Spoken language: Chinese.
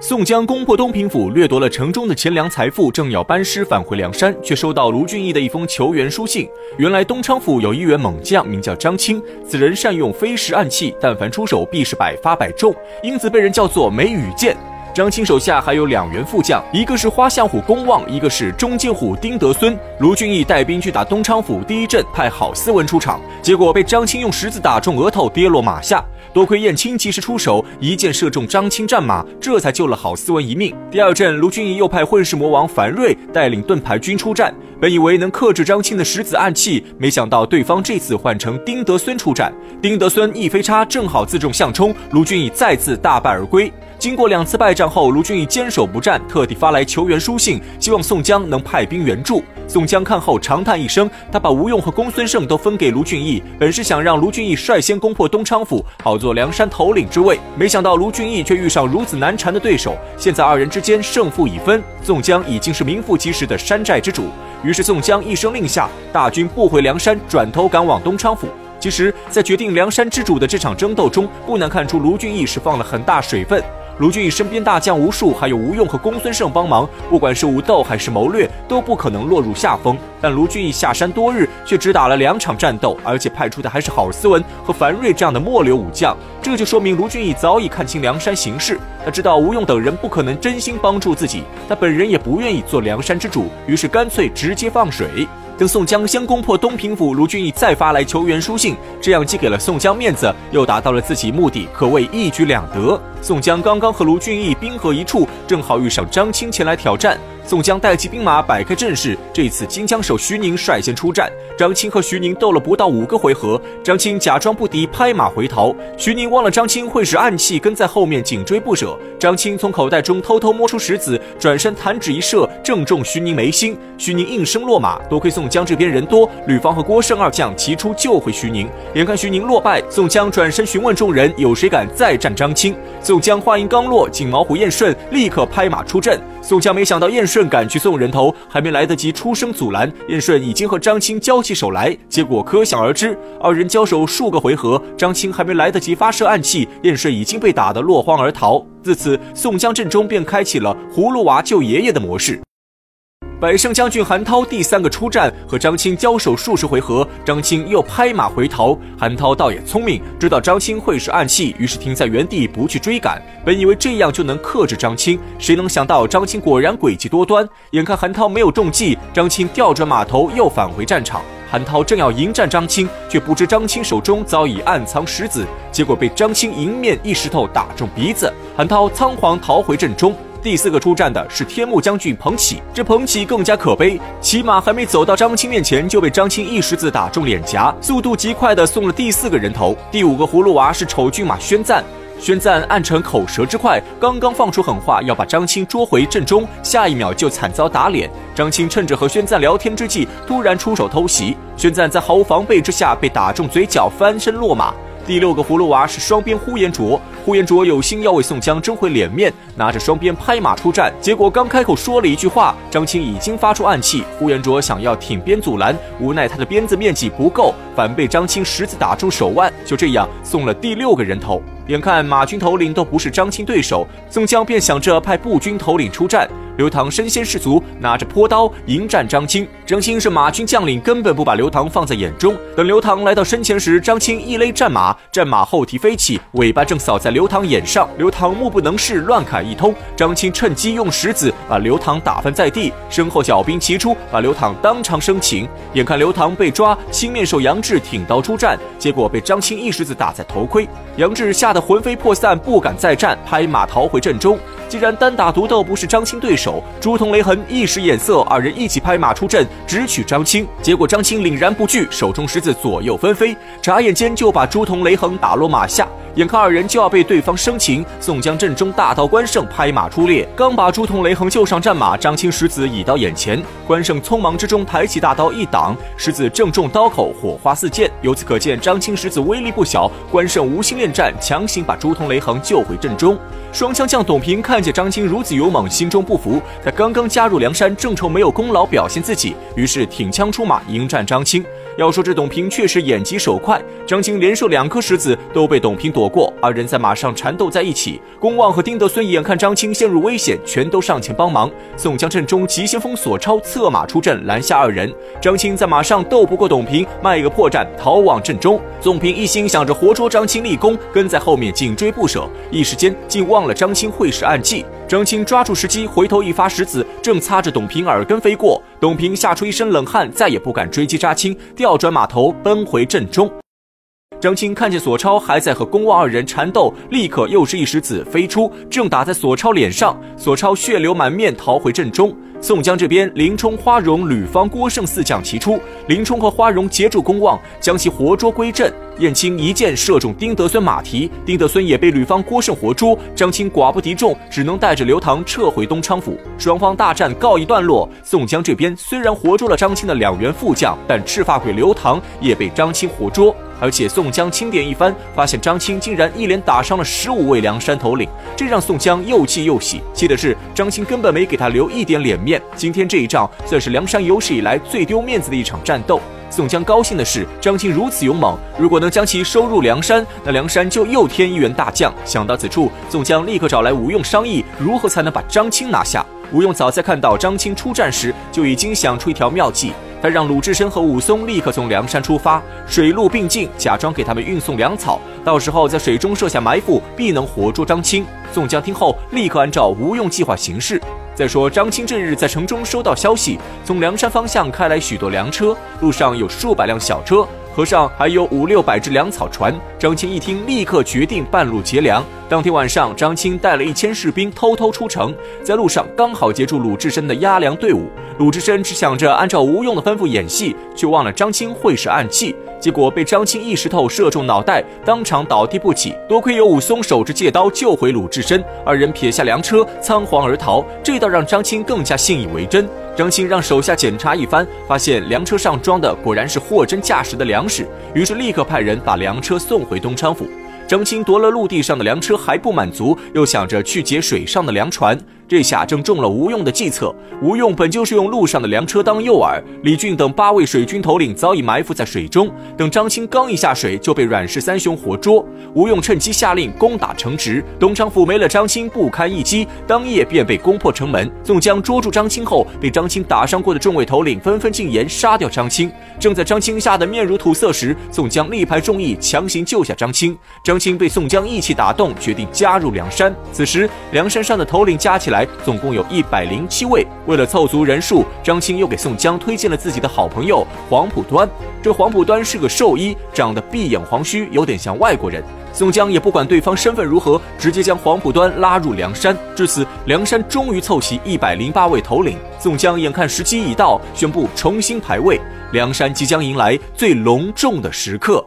宋江攻破东平府，掠夺了城中的钱粮财富，正要班师返回梁山，却收到卢俊义的一封求援书信。原来东昌府有一员猛将，名叫张青，此人善用飞石暗器，但凡出手必是百发百中，因此被人叫做梅雨剑。张青手下还有两员副将，一个是花象虎公望，一个是中间虎丁德孙。卢俊义带兵去打东昌府第一阵，派郝思文出场，结果被张青用石子打中额头，跌落马下。多亏燕青及时出手，一箭射中张青战马，这才救了郝思文一命。第二阵，卢俊义又派混世魔王樊瑞带领盾牌军出战，本以为能克制张青的石子暗器，没想到对方这次换成丁德孙出战。丁德孙一飞叉，正好自中相冲，卢俊义再次大败而归。经过两次败仗后，卢俊义坚守不战，特地发来求援书信，希望宋江能派兵援助。宋江看后长叹一声，他把吴用和公孙胜都分给卢俊义，本是想让卢俊义率先攻破东昌府，好做梁山头领之位。没想到卢俊义却遇上如此难缠的对手，现在二人之间胜负已分，宋江已经是名副其实的山寨之主。于是宋江一声令下，大军不回梁山，转头赶往东昌府。其实，在决定梁山之主的这场争斗中，不难看出卢俊义是放了很大水分。卢俊义身边大将无数，还有吴用和公孙胜帮忙，不管是武斗还是谋略，都不可能落入下风。但卢俊义下山多日，却只打了两场战斗，而且派出的还是郝思文和樊瑞这样的末流武将，这就说明卢俊义早已看清梁山形势。他知道吴用等人不可能真心帮助自己，他本人也不愿意做梁山之主，于是干脆直接放水。等宋江先攻破东平府，卢俊义再发来求援书信，这样既给了宋江面子，又达到了自己目的，可谓一举两得。宋江刚刚和卢俊义兵合一处，正好遇上张青前来挑战。宋江带起兵马，摆开阵势。这次金枪手徐宁率先出战，张青和徐宁斗了不到五个回合，张青假装不敌，拍马回逃。徐宁忘了张青会使暗器，跟在后面紧追不舍。张青从口袋中偷偷摸出石子，转身弹指一射，正中徐宁眉心。徐宁应声落马。多亏宋江这边人多，吕方和郭胜二将齐出救回徐宁。眼看徐宁落败，宋江转身询问众人，有谁敢再战张青？宋江话音刚落，锦毛虎燕顺立刻拍马出阵。宋江没想到燕顺赶去送人头，还没来得及出声阻拦，燕顺已经和张青交起手来。结果可想而知，二人交手数个回合，张青还没来得及发射暗器，燕顺已经被打得落荒而逃。自此，宋江阵中便开启了葫芦娃救爷爷的模式。百胜将军韩涛第三个出战，和张青交手数十回合，张青又拍马回逃。韩涛倒也聪明，知道张青会使暗器，于是停在原地不去追赶。本以为这样就能克制张青，谁能想到张青果然诡计多端。眼看韩涛没有中计，张青调转马头又返回战场。韩涛正要迎战张青，却不知张青手中早已暗藏石子，结果被张青迎面一石头打中鼻子。韩涛仓皇逃回阵中。第四个出战的是天目将军彭起，这彭起更加可悲，骑马还没走到张青面前，就被张青一石子打中脸颊，速度极快的送了第四个人头。第五个葫芦娃是丑骏马宣赞，宣赞暗成口舌之快，刚刚放出狠话要把张青捉回阵中，下一秒就惨遭打脸。张青趁着和宣赞聊天之际，突然出手偷袭，宣赞在毫无防备之下被打中嘴角，翻身落马。第六个葫芦娃是双鞭呼延灼，呼延灼有心要为宋江争回脸面，拿着双鞭拍马出战，结果刚开口说了一句话，张青已经发出暗器，呼延灼想要挺鞭阻拦，无奈他的鞭子面积不够，反被张青十字打中手腕，就这样送了第六个人头。眼看马军头领都不是张青对手，宋江便想着派步军头领出战。刘唐身先士卒，拿着坡刀迎战张青。张青是马军将领，根本不把刘唐放在眼中。等刘唐来到身前时，张青一勒战马，战马后蹄飞起，尾巴正扫在刘唐眼上。刘唐目不能视，乱砍一通。张青趁机用石子把刘唐打翻在地，身后小兵齐出，把刘唐当场生擒。眼看刘唐被抓，青面兽杨志挺刀出战，结果被张青一石子打在头盔。杨志吓得魂飞魄散，不敢再战，拍马逃回阵中。既然单打独斗不是张青对手，朱仝、雷横一时眼色，二人一起拍马出阵，直取张青。结果张青凛然不惧，手中石子左右纷飞，眨眼间就把朱仝、雷横打落马下。眼看二人就要被对方生擒，宋江阵中大刀关胜拍马出列，刚把朱仝、雷横救上战马，张青石子已到眼前。关胜匆忙之中抬起大刀一挡，石子正中刀口，火花四溅。由此可见，张青石子威力不小。关胜无心恋战，强行把朱仝、雷横救回阵中。双枪将董平看见张青如此勇猛，心中不服。他刚刚加入梁山，正愁没有功劳表现自己，于是挺枪出马迎战张青。要说这董平确实眼疾手快，张青连射两颗石子都被董平躲。过，二人在马上缠斗在一起。公望和丁德孙眼看张青陷入危险，全都上前帮忙。宋江阵中急先锋索超策马出阵拦下二人。张青在马上斗不过董平，卖个破绽逃往阵中。宋平一心想着活捉张青立功，跟在后面紧追不舍，一时间竟忘了张青会使暗计。张青抓住时机，回头一发石子，正擦着董平耳根飞过。董平吓出一身冷汗，再也不敢追击扎青，调转马头奔回阵中。张青看见索超还在和公望二人缠斗，立刻又是一石子飞出，正打在索超脸上，索超血流满面，逃回阵中。宋江这边，林冲、花荣、吕方、郭盛四将齐出，林冲和花荣截住公望，将其活捉归阵。燕青一箭射中丁德孙马蹄，丁德孙也被吕方、郭盛活捉。张青寡不敌众，只能带着刘唐撤回东昌府。双方大战告一段落。宋江这边虽然活捉了张青的两员副将，但赤发鬼刘唐也被张青活捉。而且宋江清点一番，发现张青竟然一连打伤了十五位梁山头领，这让宋江又气又喜。气的是张青根本没给他留一点脸面，今天这一仗算是梁山有史以来最丢面子的一场战斗。宋江高兴的是张青如此勇猛，如果能将其收入梁山，那梁山就又添一员大将。想到此处，宋江立刻找来吴用商议如何才能把张青拿下。吴用早在看到张青出战时，就已经想出一条妙计。他让鲁智深和武松立刻从梁山出发，水陆并进，假装给他们运送粮草，到时候在水中设下埋伏，必能活捉张青。宋江听后，立刻按照吴用计划行事。再说，张青这日在城中收到消息，从梁山方向开来许多粮车，路上有数百辆小车。河上还有五六百只粮草船，张青一听，立刻决定半路劫粮。当天晚上，张青带了一千士兵偷偷出城，在路上刚好截住鲁智深的押粮队伍。鲁智深只想着按照吴用的吩咐演戏，却忘了张青会使暗器，结果被张青一石头射中脑袋，当场倒地不起。多亏有武松手持借刀救回鲁智深，二人撇下粮车，仓皇而逃。这倒让张青更加信以为真。张青让手下检查一番，发现粮车上装的果然是货真价实的粮食，于是立刻派人把粮车送回东昌府。张青夺了陆地上的粮车还不满足，又想着去劫水上的粮船。这下正中了吴用的计策。吴用本就是用路上的粮车当诱饵，李俊等八位水军头领早已埋伏在水中，等张青刚一下水，就被阮氏三雄活捉。吴用趁机下令攻打城池，东昌府没了张青不堪一击，当夜便被攻破城门。宋江捉住张青后，被张青打伤过的众位头领纷纷进言杀掉张青。正在张青吓得面如土色时，宋江力排众议，强行救下张青。张青被宋江义气打动，决定加入梁山。此时梁山上的头领加起来总共有一百零七位。为了凑足人数，张青又给宋江推荐了自己的好朋友黄浦端。这黄浦端是个兽医，长得闭眼黄须，有点像外国人。宋江也不管对方身份如何，直接将黄浦端拉入梁山。至此，梁山终于凑齐一百零八位头领。宋江眼看时机已到，宣布重新排位，梁山即将迎来最隆重的时刻。